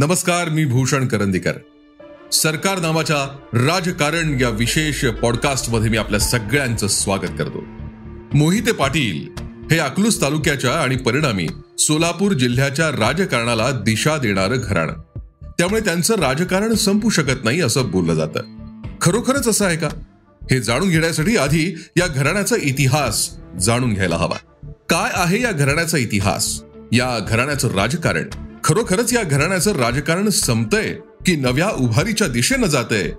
नमस्कार मी भूषण करंदीकर. सरकार नावाच्या राजकारण या विशेष पॉडकास्टमध्ये मी आपल्या सगळ्यांचं स्वागत करतो. मोहिते पाटील हे अकलूस तालुक्याच्या आणि परिणामी सोलापूर जिल्ह्याच्या राजकारणाला दिशा देणारं घराणं. त्यामुळे त्यांचं राजकारण संपू शकत नाही असं बोललं जातं. खरोखरच असं आहे का? हे जाणून घेण्यासाठी आधी या घराण्याचा इतिहास जाणून घ्यायला हवा. काय आहे या घराण्याचा इतिहास? या घराण्याचं राजकारण खरोखरच या घराण्याचं राजकारण संपतंय की नव्या उभारीच्या दिशेनं जातंय?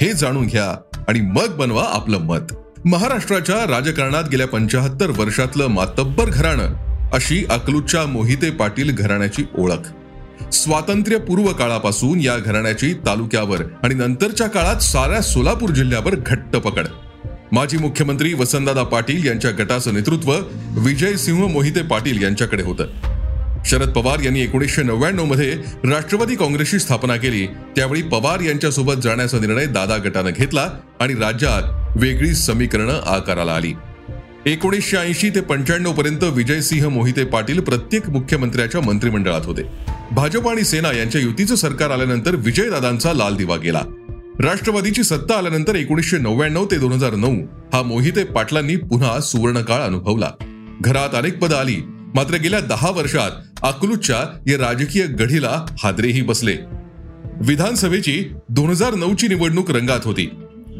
हे जाणून घ्या आणि मग बनवा आपलं मत. महाराष्ट्राच्या राजकारणात गेल्या पंचाहत्तर वर्षातलं मातब्बर घराणं अशी अकलूजच्या मोहिते पाटील घराण्याची ओळख. स्वातंत्र्यपूर्व काळापासून या घराण्याची तालुक्यावर आणि नंतरच्या काळात साऱ्या सोलापूर जिल्ह्यावर घट्ट पकड. माजी मुख्यमंत्री वसंतदादा पाटील यांच्या गटाचं नेतृत्व विजयसिंह मोहिते पाटील यांच्याकडे होतं. शरद पवार यांनी एकोणीसशे नव्याण्णवमध्ये राष्ट्रवादी काँग्रेसची स्थापना केली. त्यावेळी पवार यांच्यासोबत जाण्याचा निर्णय दादा गटानं घेतला आणि राज्यात वेगळी समीकरणं आकाराला आली. एकोणीसशे ऐंशी ते पंच्याण्णव पर्यंत विजयसिंह मोहिते पाटील प्रत्येक मुख्यमंत्र्याच्या मंत्रिमंडळात होते. भाजप आणि सेना यांच्या युतीचं सरकार आल्यानंतर विजयदादांचा लाल दिवा गेला. राष्ट्रवादीची सत्ता आल्यानंतर एकोणीसशे नव्याण्णव ते दोन हजार नऊ हा मोहिते पाटलांनी पुन्हा सुवर्णकाळ अनुभवला. घरात अनेक पदं आली. मात्र गेल्या दहा वर्षात अकलूजच्या या राजकीय गढीला हादरेही बसले. विधानसभेची दोन हजार नऊची निवडणूक रंगात होती.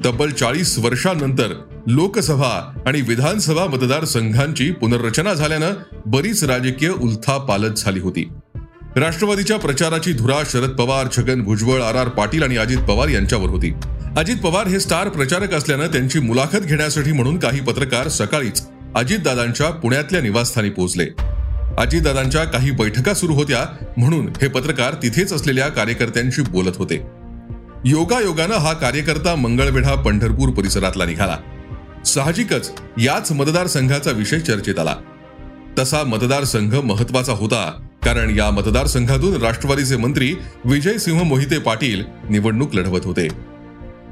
तब्बल चाळीस वर्षांनंतर लोकसभा आणि विधानसभा मतदारसंघांची पुनर्रचना झाल्यानं बरीच राजकीय उलथापालत झाली होती. राष्ट्रवादीच्या प्रचाराची धुरा शरद पवार छगन भुजबळ आर आर पाटील आणि अजित पवार यांच्यावर होती. अजित पवार हे स्टार प्रचारक असल्यानं त्यांची मुलाखत घेण्यासाठी म्हणून काही पत्रकार सकाळीच अजितदादांच्या पुण्यातल्या निवासस्थानी पोहोचले. अजितदादांच्या काही बैठका सुरू होत्या म्हणून हे पत्रकार तिथेच असलेल्या कार्यकर्त्यांशी बोलत होते. योगायोगानं हा कार्यकर्ता मंगळवेढा पंढरपूर परिसरातला निघाला. साहजिकच याच मतदारसंघाचा विषय चर्चेत आला. तसा मतदारसंघ महत्त्वाचा होता कारण या मतदारसंघातून राष्ट्रवादीचे मंत्री विजयसिंह मोहिते पाटील निवडणूक लढवत होते.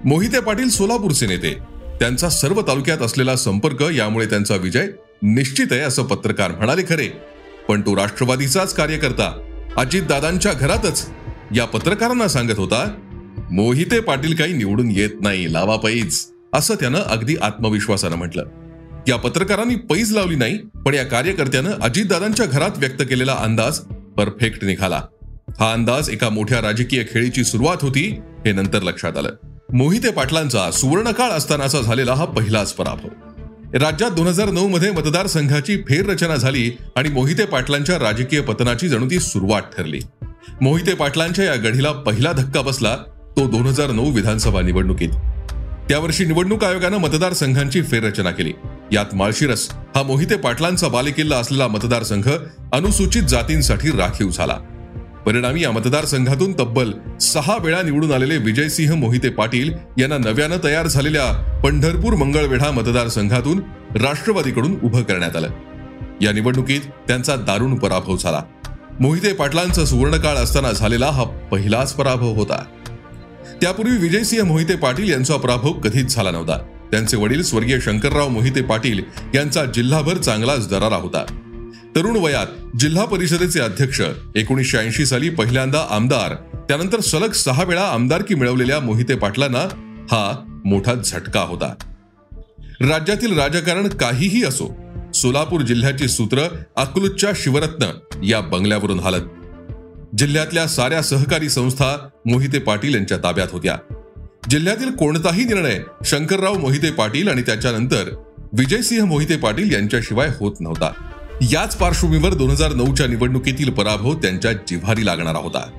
मोहिते पाटील सोलापूरचे नेते. त्यांचा सर्व तालुक्यात असलेला संपर्क यामुळे त्यांचा विजय निश्चित आहे असं पत्रकार म्हणाले खरे. पण तो राष्ट्रवादीचाच कार्यकर्ता अजितदादांच्या घरातच या पत्रकारांना सांगत होता मोहिते पाटील काही निवडून येत नाही लावा पैज असं त्यानं अगदी आत्मविश्वासानं म्हटलं. या पत्रकारांनी पैज लावली नाही पण या कार्यकर्त्यानं अजितदादांच्या घरात व्यक्त केलेला अंदाज परफेक्ट निघाला. हा अंदाज एका मोठ्या राजकीय खेळीची सुरुवात होती हे नंतर लक्षात आलं. मोहिते पाटलांचा सुवर्णकाळ असतानाचा झालेला हा पहिलाच पराभव. राज्यात दोन हजार नऊ मध्ये मतदारसंघाची फेररचना झाली आणि मोहिते पाटलांच्या राजकीय पतनाची जणू ती सुरुवात ठरली. मोहिते पाटलांच्या या गढीला पहिला धक्का बसला तो दोन हजार नऊ विधानसभा निवडणुकीत. त्यावर्षी निवडणूक आयोगानं मतदारसंघांची फेररचना केली. यात माळशिरस हा मोहिते पाटलांचा बालेकिल्ला असलेला मतदारसंघ अनुसूचित जातींसाठी राखीव झाला. परिणामी या मतदारसंघातून तब्बल सहा वेळा निवडून आलेले विजयसिंह मोहिते पाटील यांना नव्यानं तयार झालेल्या पंढरपूर मंगळवेढा मतदारसंघातून राष्ट्रवादीकडून उभं करण्यात आलं. या निवडणुकीत त्यांचा दारुण पराभव झाला. मोहिते पाटलांचा सुवर्णकाळ असताना झालेला हा पहिलाच पराभव होता. त्यापूर्वी विजयसिंह मोहिते पाटील यांचा पराभव कधीच झाला नव्हता. त्यांचे वडील स्वर्गीय शंकरराव मोहिते पाटील यांचा जिल्हाभर चांगलाच दरारा होता. तरुण वयात जिल्हा परिषदेचे अध्यक्ष एकोणीसशे ऐंशी साली पहिल्यांदा आमदार त्यानंतर सलग सहा वेळा आमदारकी मिळवलेल्या मोहिते पाटलांना हा मोठा झटका होता. राज्यातील राजकारण काहीही असो सोलापूर जिल्ह्याची सूत्र अकलूजच्या शिवरत्न या बंगल्यावरून हालत. जिल्ह्यातल्या साऱ्या सहकारी संस्था मोहिते पाटील यांच्या ताब्यात होत्या. जिल्ह्यातील कोणताही निर्णय शंकरराव मोहिते पाटील आणि त्याच्यानंतर विजयसिंह मोहिते पाटील यांच्याशिवाय होत नव्हता. याच पार्श्वभूमीवर दोन हजार नऊच्या निवडणुकीतील पराभव त्यांच्या जिव्हारी लागणारा होता.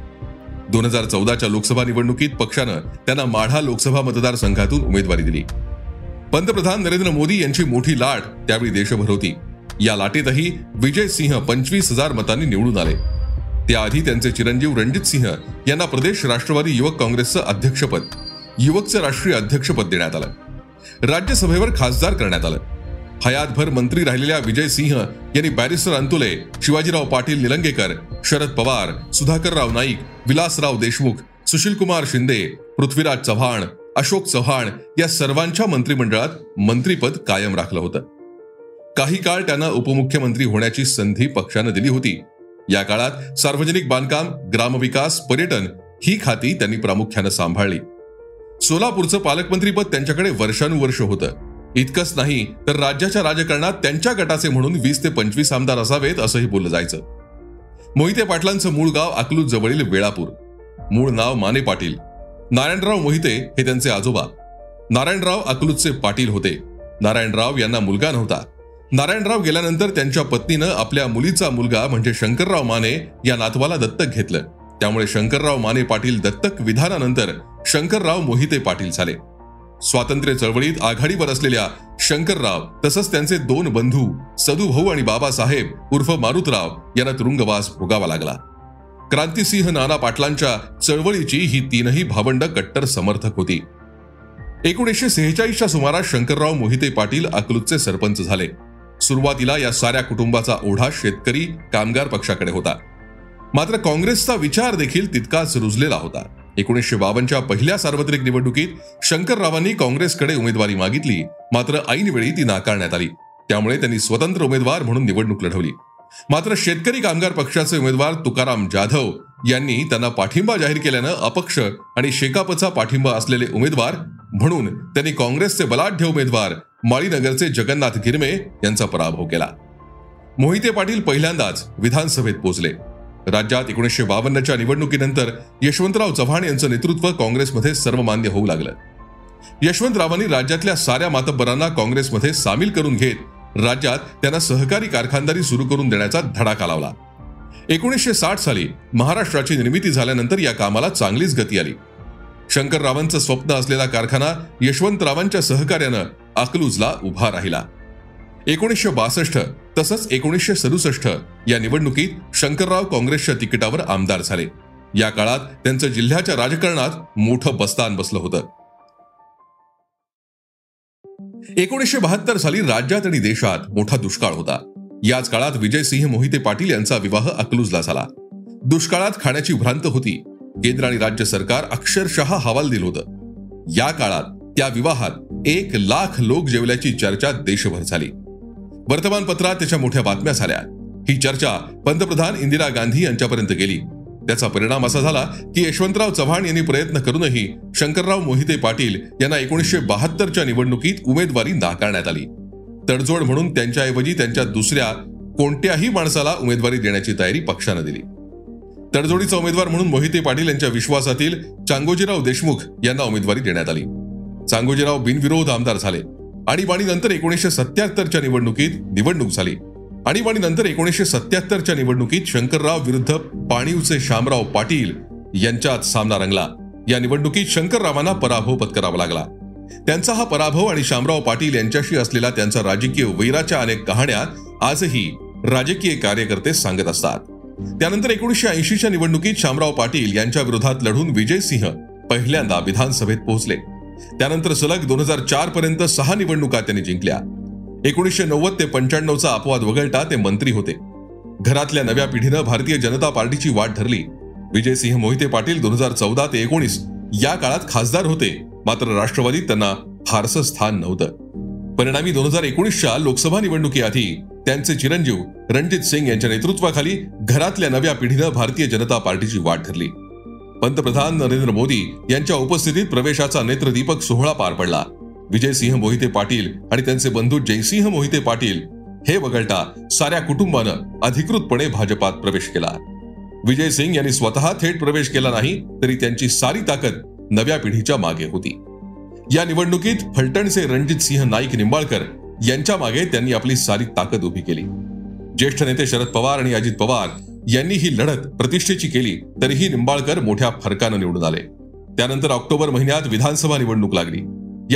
दोन हजार चौदाच्या लोकसभा निवडणुकीत पक्षानं त्यांना माढा लोकसभा मतदारसंघातून उमेदवारी दिली. पंतप्रधान नरेंद्र मोदी यांची मोठी लाट त्यावेळी देशभर होती. या लाटेतही विजय सिंह पंचवीस हजार मतांनी निवडून आले. त्याआधी त्यांचे चिरंजीव रणजित सिंह यांना प्रदेश राष्ट्रवादी युवक काँग्रेसचं अध्यक्षपद युवकचं राष्ट्रीय अध्यक्षपद देण्यात आलं. राज्यसभेवर खासदार करण्यात आलं. हयातभर मंत्री राहिलेल्या विजय सिंह यांनी बॅरिस्टर अंतुले शिवाजीराव पाटील निलंगेकर शरद पवार सुधाकरराव नाईक विलासराव देशमुख सुशीलकुमार शिंदे पृथ्वीराज चव्हाण अशोक चव्हाण या सर्वांच्या मंत्रिमंडळात मंत्रीपद कायम राखलं होतं. काही काळ त्यांना उपमुख्यमंत्री होण्याची संधी पक्षानं दिली होती. या काळात सार्वजनिक बांधकाम ग्रामविकास पर्यटन ही खाती त्यांनी प्रामुख्यानं सांभाळली. सोलापूरचं पालकमंत्रीपद त्यांच्याकडे वर्षानुवर्ष होतं. इतकंच नाही तर राज्याच्या राजकारणात त्यांच्या गटाचे म्हणून वीस ते पंचवीस आमदार असावेत असंही बोललं जायचं. मोहिते पाटलांचं मूळ गाव अकलूज जवळील वेळापूर. मूळ नाव माने पाटील. नारायणराव मोहिते हे त्यांचे आजोबा. नारायणराव अकलूजचे पाटील होते. नारायणराव यांना मुलगा नव्हता. नारायणराव गेल्यानंतर त्यांच्या पत्नीनं आपल्या मुलीचा मुलगा म्हणजे शंकरराव माने या नातवाला दत्तक घेतलं. त्यामुळे शंकरराव माने पाटील दत्तक विधानानंतर शंकरराव मोहिते पाटील झाले. स्वातंत्र्य चळवळीत आघाडीवर असलेल्या शंकरराव तसंच त्यांचे दोन बंधू सदुभाऊ आणि बाबासाहेब उर्फ मारुतराव यांना तुरुंगवास भोगावा लागला. क्रांतिसिंह नाना पाटलांच्या चळवळीची ही तीनही भावंड कट्टर समर्थक होती. एकोणीसशे सेहेचाळीसच्या सुमारास शंकरराव मोहिते पाटील अकलूतचे सरपंच झाले. सुरुवातीला या साऱ्या कुटुंबाचा ओढा शेतकरी कामगार पक्षाकडे होता. मात्र काँग्रेसचा विचार देखील तितकाच रुजलेला होता. एकोणीसशे बावनच्या पहिल्या सार्वत्रिक निवडणुकीत शंकररावांनी काँग्रेसकडे उमेदवारी मागितली. मात्र ऐनवेळी ती नाकारण्यात आली. त्यामुळे त्यांनी स्वतंत्र उमेदवार म्हणून निवडणूक लढवली. मात्र शेतकरी कामगार पक्षाचे उमेदवार तुकाराम जाधव यांनी त्यांना पाठिंबा जाहीर केल्यानं अपक्ष आणि शेकापचा पाठिंबा असलेले उमेदवार म्हणून त्यांनी काँग्रेसचे बलाढ्य उमेदवार माळीनगरचे जगन्नाथ गिरमे यांचा पराभव केला. मोहिते पाटील पहिल्यांदाच विधानसभेत पोहोचले राज्यात एकोणीसशे बावन्नच्या निवडणुकीनंतर यशवंतराव चव्हाण यांचं नेतृत्व काँग्रेसमध्ये सर्वमान्य होऊ लागलं. यशवंतरावांनी राज्यातल्या साऱ्या मातब्बरांना काँग्रेसमध्ये सामील करून घेत राज्यात त्यांना सहकारी कारखानदारी सुरू करून देण्याचा धडाका लावला. एकोणीसशे साठ साली महाराष्ट्राची निर्मिती झाल्यानंतर या कामाला चांगलीच गती आली. शंकररावांचं स्वप्न असलेला कारखाना यशवंतरावांच्या सहकार्यानं अकलूजला उभा राहिला. एकोणीसशे बासष्ट तसंच एकोणीसशे सदुसष्ट या निवडणुकीत शंकरराव काँग्रेसच्या तिकिटावर आमदार झाले. या काळात त्यांचं जिल्ह्याच्या राजकारणात मोठं बस्तान बसलं होतं. एकोणीसशे बहात्तर साली राज्यात आणि देशात मोठा दुष्काळ होता. याच काळात विजयसिंह मोहिते पाटील यांचा विवाह अकलूजला झाला. दुष्काळात खाण्याची भ्रांत होती. केंद्र आणि राज्य सरकार अक्षरशः हवालदिल होतं. या काळात त्या विवाहात एक लाख लोक जेवल्याची चर्चा देशभर झाली. वर्तमानपत्रात त्याच्या मोठ्या बातम्या झाल्या. ही चर्चा पंतप्रधान इंदिरा गांधी यांच्यापर्यंत गेली. त्याचा परिणाम असा झाला की यशवंतराव चव्हाण यांनी प्रयत्न करूनही शंकरराव मोहिते पाटील यांना एकोणीसशे बहात्तरच्या निवडणुकीत उमेदवारी नाकारण्यात आली. तडजोड म्हणून त्यांच्याऐवजी त्यांच्या दुसऱ्या कोणत्याही माणसाला उमेदवारी देण्याची तयारी पक्षानं दिली. तडजोडीचा उमेदवार म्हणून मोहिते पाटील यांच्या विश्वासातील चांगोजीराव देशमुख यांना उमेदवारी देण्यात आली. चांगोजीराव बिनविरोध आमदार झाले. आणीबाणीनंतर एकोणीसशे सत्याहत्तरच्या निवडणुकीत निवडणूक झाली. आणीबाणीनंतर एकोणीसशे सत्याहत्तरच्या निवडणुकीत शंकरराव विरुद्ध पाणीवचे शामराव पाटील यांच्यात सामना रंगला. या निवडणुकीत शंकररावांना पराभव पत्करावा लागला. त्यांचा हा पराभव आणि शामराव पाटील यांच्याशी असलेला त्यांचा राजकीय वैराच्या अनेक कहाण्या आजही राजकीय कार्यकर्ते सांगत असतात. त्यानंतर एकोणीसशे ऐंशीच्या निवडणुकीत शामराव पाटील यांच्या विरोधात लढून विजय सिंह पहिल्यांदा विधानसभेत पोहोचले. त्यानंतर सलग दोन हजार चार पर्यंत सहा निवडणुका त्यांनी जिंकल्या. एकोणीसशे नव्वद ते पंच्याण्णवचा अपवाद वगळता ते मंत्री होते. घरातल्या नव्या पिढीनं भारतीय जनता पार्टीची वाट धरली. विजयसिंह मोहिते पाटील दोन हजार चौदा ते एकोणीस या काळात खासदार होते. मात्र राष्ट्रवादीत त्यांना फारसं स्थान नव्हतं. परिणामी दोन हजार एकोणीसच्या लोकसभा निवडणुकीआधी त्यांचे चिरंजीव रणजित सिंग यांच्या नेतृत्वाखाली घरातल्या नव्या पिढीनं भारतीय जनता पार्टीची वाट धरली. पंतप्रधान नरेंद्र मोदी यांच्या उपस्थितीत प्रवेशाचा नेत्रदीपक सोहळा पार पडला. विजयसिंह मोहिते पाटील आणि त्यांचे बंधू जयसिंह मोहिते पाटील हे वगळता साऱ्या कुटुंबानं अधिकृतपणे भाजपात प्रवेश केला. विजय सिंग यांनी स्वतः थेट प्रवेश केला नाही तरी त्यांची सारी ताकद नव्या पिढीच्या मागे होती. या निवडणुकीत फलटणचे रणजित सिंह नाईक निंबाळकर यांच्या मागे त्यांनी आपली सारी ताकद उभी केली. ज्येष्ठ नेते शरद पवार आणि अजित पवार यांनी ही लढत प्रतिष्ठेची केली तरीही निंबाळकर मोठ्या फरकानं निवडून आले. त्यानंतर ऑक्टोबर महिन्यात विधानसभा निवडणूक लागली.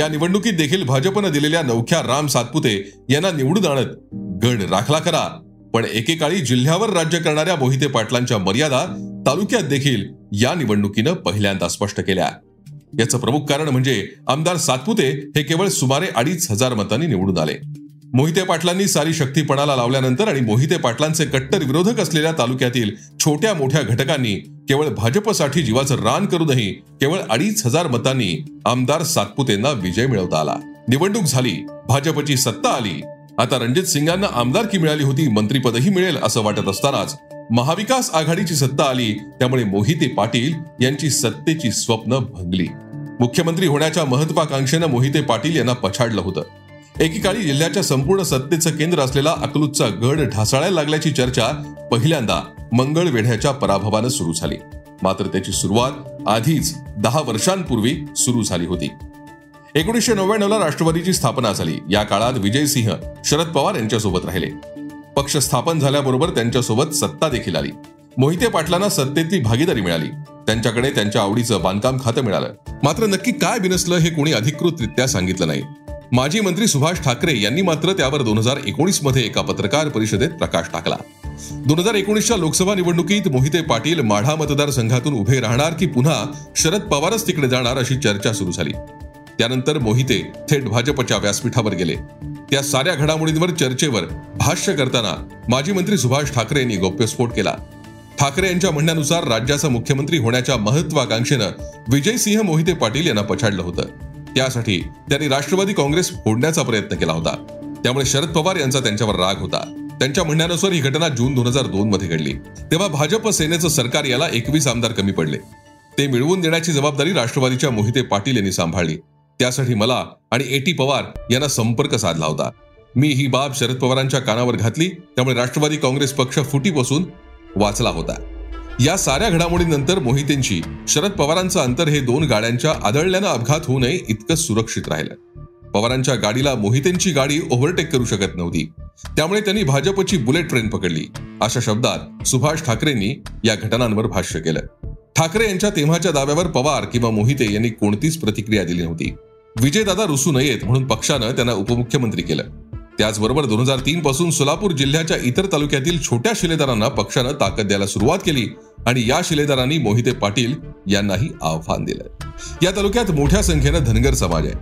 या निवडणुकीत देखील भाजपनं दिलेल्या नवख्या राम सातपुते यांना निवडून आणत गड राखला करा. पण एकेकाळी जिल्ह्यावर राज्य करणाऱ्या मोहिते पाटलांच्या मर्यादा तालुक्यात देखील या निवडणुकीनं पहिल्यांदा स्पष्ट केल्या. याचं प्रमुख कारण म्हणजे आमदार सातपुते हे केवळ सुमारे अडीच हजार मतांनी निवडून आले. मोहिते पाटलांनी सारी शक्ती पणाला लावल्यानंतर आणि मोहिते पाटलांचे कट्टर विरोधक असलेल्या तालुक्यातील छोट्या मोठ्या घटकांनी केवळ भाजपसाठी जीवाचं रान करूनही केवळ अडीच हजार मतांनी आमदार सातपुतेंना विजय मिळवता आला. निवडणूक झाली भाजपची सत्ता आली. आता रणजित सिंगांना आमदारकी मिळाली होती मंत्रीपदही मिळेल असं वाटत असतानाच महाविकास आघाडीची सत्ता आली त्यामुळे मोहिते पाटील यांची सत्तेची स्वप्न भंगली. मुख्यमंत्री होण्याच्या महत्वाकांक्षेनं मोहिते पाटील यांना पछाडलं होतं. एकेकाळी जिल्ह्याच्या संपूर्ण सत्तेचं केंद्र असलेला अकलूजचा गड ढासाळायला लागल्याची चर्चा पहिल्यांदा मंगळवेढ्याच्या पराभवानं सुरू झाली. मात्र त्याची सुरुवात आधीच दहा वर्षांपूर्वी सुरू झाली होती. एकोणीसशे नव्याण्णवला राष्ट्रवादीची स्थापना झाली. या काळात विजयसिंह शरद पवार यांच्यासोबत राहिले. पक्ष स्थापन झाल्याबरोबर त्यांच्यासोबत सत्ता देखील आली. मोहिते पाटलांना सत्तेतली भागीदारी मिळाली. त्यांच्याकडे त्यांच्या आवडीचं बांधकाम खातं मिळालं. मात्र नक्की काय बिनसलं हे कोणी अधिकृतरित्या सांगितलं नाही. माजी मंत्री सुभाष ठाकरे यांनी मात्र त्यावर दोन हजार एकोणीसमध्ये एका पत्रकार परिषदेत प्रकाश टाकला. दोन हजार एकोणीसच्या लोकसभा निवडणुकीत मोहिते पाटील माढा मतदारसंघातून उभे राहणार की पुन्हा शरद पवारच तिकडे जाणार अशी चर्चा सुरू झाली. त्यानंतर मोहिते थेट भाजपच्या व्यासपीठावर गेले. त्या साऱ्या घडामोडींवर चर्चेवर भाष्य करताना माजी मंत्री सुभाष ठाकरे यांनी गौप्यस्फोट केला. ठाकरे यांच्या म्हणण्यानुसार राज्याचा मुख्यमंत्री होण्याच्या महत्वाकांक्षेनं विजयसिंह मोहिते पाटील यांना पछाडलं होतं. त्यासाठी त्यांनी राष्ट्रवादी काँग्रेस फोडण्याचा प्रयत्न केला होता. त्यामुळे शरद पवार यांचा त्यांच्यावर राग होता. त्यांच्या म्हणण्यानुसार ही घटना जून दोन हजार दोन मध्ये घडली. तेव्हा भाजप सेनेचं सरकार याला एकवीस आमदार कमी पडले. ते मिळवून देण्याची जबाबदारी राष्ट्रवादीच्या मोहिते पाटील यांनी सांभाळली. त्यासाठी मला आणि एटी पवार यांना संपर्क साधला होता. मी ही बाब शरद पवारांच्या कानावर घातली त्यामुळे राष्ट्रवादी काँग्रेस पक्ष फुटी बसून वाचला होता. या साऱ्या घडामोडींनंतर मोहितेंची शरद पवारांचं अंतर हे दोन गाड्यांच्या आदळल्यानं अपघात होऊ नये इतकं सुरक्षित राहिलं. पवारांच्या गाडीला मोहितेंची गाडी ओव्हरटेक करू शकत नव्हती. त्यामुळे त्यांनी भाजपची बुलेट ट्रेन पकडली. अशा शब्दात सुभाष ठाकरेंनी या घटनांवर भाष्य केलं. ठाकरे यांच्या तेव्हाच्या दाव्यावर पवार किंवा मोहिते यांनी कोणतीच प्रतिक्रिया दिली नव्हती. विजयदादा रुसू नयेत म्हणून पक्षानं त्यांना उपमुख्यमंत्री केलं. त्याचबरोबर दोन हजार तीन पासून सोलापूर जिल्ह्याच्या इतर तालुक्यातील छोट्या शिलेदारांना पक्षानं ताकद द्यायला सुरुवात केली आणि या शिलेदारांनी मोहिते पाटील यांनाही आव्हान दिलं या तालुक्यात मोठ्या संख्येनं धनगर समाज आहे.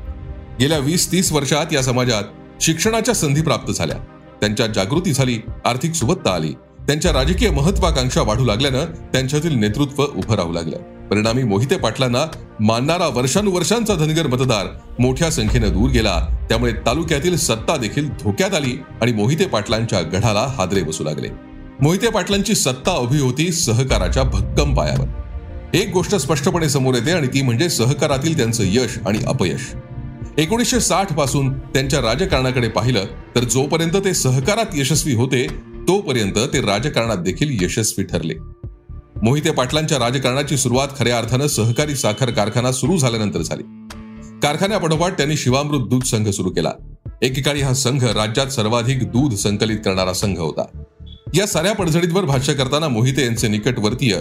गेल्या वीस तीस वर्षात या समाजात शिक्षणाच्या संधी प्राप्त झाल्या. त्यांच्या जागृती झाली आर्थिक सुबत्ता आली. त्यांच्या राजकीय महत्वाकांक्षा वाढू लागल्यानं त्यांच्यातील नेतृत्व उभं राहू लागलं. परिणामी मोहिते पाटलांना मानणारा वर्षानुवर्षांचा धनगर मतदार मोठ्या संख्येनं दूर गेला. त्यामुळे तालुक्यातील सत्ता देखील धोक्यात आली आणि मोहिते पाटलांच्या गढाला हादरे बसू लागले. मोहिते पाटलांची सत्ता उभी होती सहकाराच्या भक्कम पायावर. एक गोष्ट स्पष्टपणे समोर येते आणि ती म्हणजे सहकारातील त्यांचं यश आणि अपयश. एकोणीसशे साठपासून त्यांच्या राजकारणाकडे पाहिलं तर जोपर्यंत ते सहकारात यशस्वी होते तोपर्यंत ते राजकारणात देखील यशस्वी ठरले. मोहिते पाटलांच्या राजकारणाची सुरुवात खऱ्या अर्थानं सहकारी साखर कारखाना सुरू झाल्यानंतर झाली. कारखान्यापाठोपाठ त्यांनी शिवामृत दूध संघ सुरू केला. एकेकाळी हा संघ राज्यात सर्वाधिक दूध संकलित करणारा संघ होता. या साऱ्या पडझडीवर भाष्य करताना मोहिते यांचे निकटवर्तीय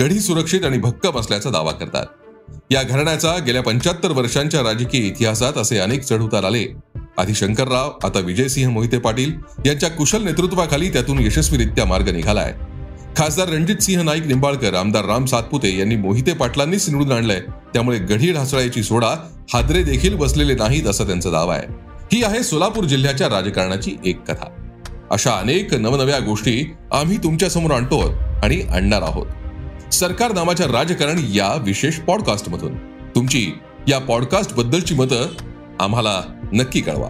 गढी सुरक्षित आणि भक्कम असल्याचा दावा करतात. या घराण्याचा गेल्या पंच्याहत्तर वर्षांच्या राजकीय इतिहासात असे अनेक चढउतार आले. आधी शंकरराव आता विजयसिंह मोहिते पाटील यांच्या कुशल नेतृत्वाखाली त्यातून यशस्वीरित्या मार्ग निघालाय. खासदार रणजित सिंह नाईक निंबाळकर आमदार राम सातपुते यांनी मोहिते पाटलांनीच निवडून आणलंय त्यामुळे गढी ढासळायची सोडा हादरे देखील बसलेले नाहीत असा त्यांचा दावा आहे. ही आहे सोलापूर जिल्ह्याच्या राजकारणाची एक कथा. अशा अनेक नवनव्या गोष्टी आम्ही तुमच्यासमोर आणतो आणि आणणार आहोत. सरकार नामाच्या राजकारण या विशेष पॉडकास्टमधून तुमची या पॉडकास्ट बद्दलची मतं आम्हाला नक्की कळवा.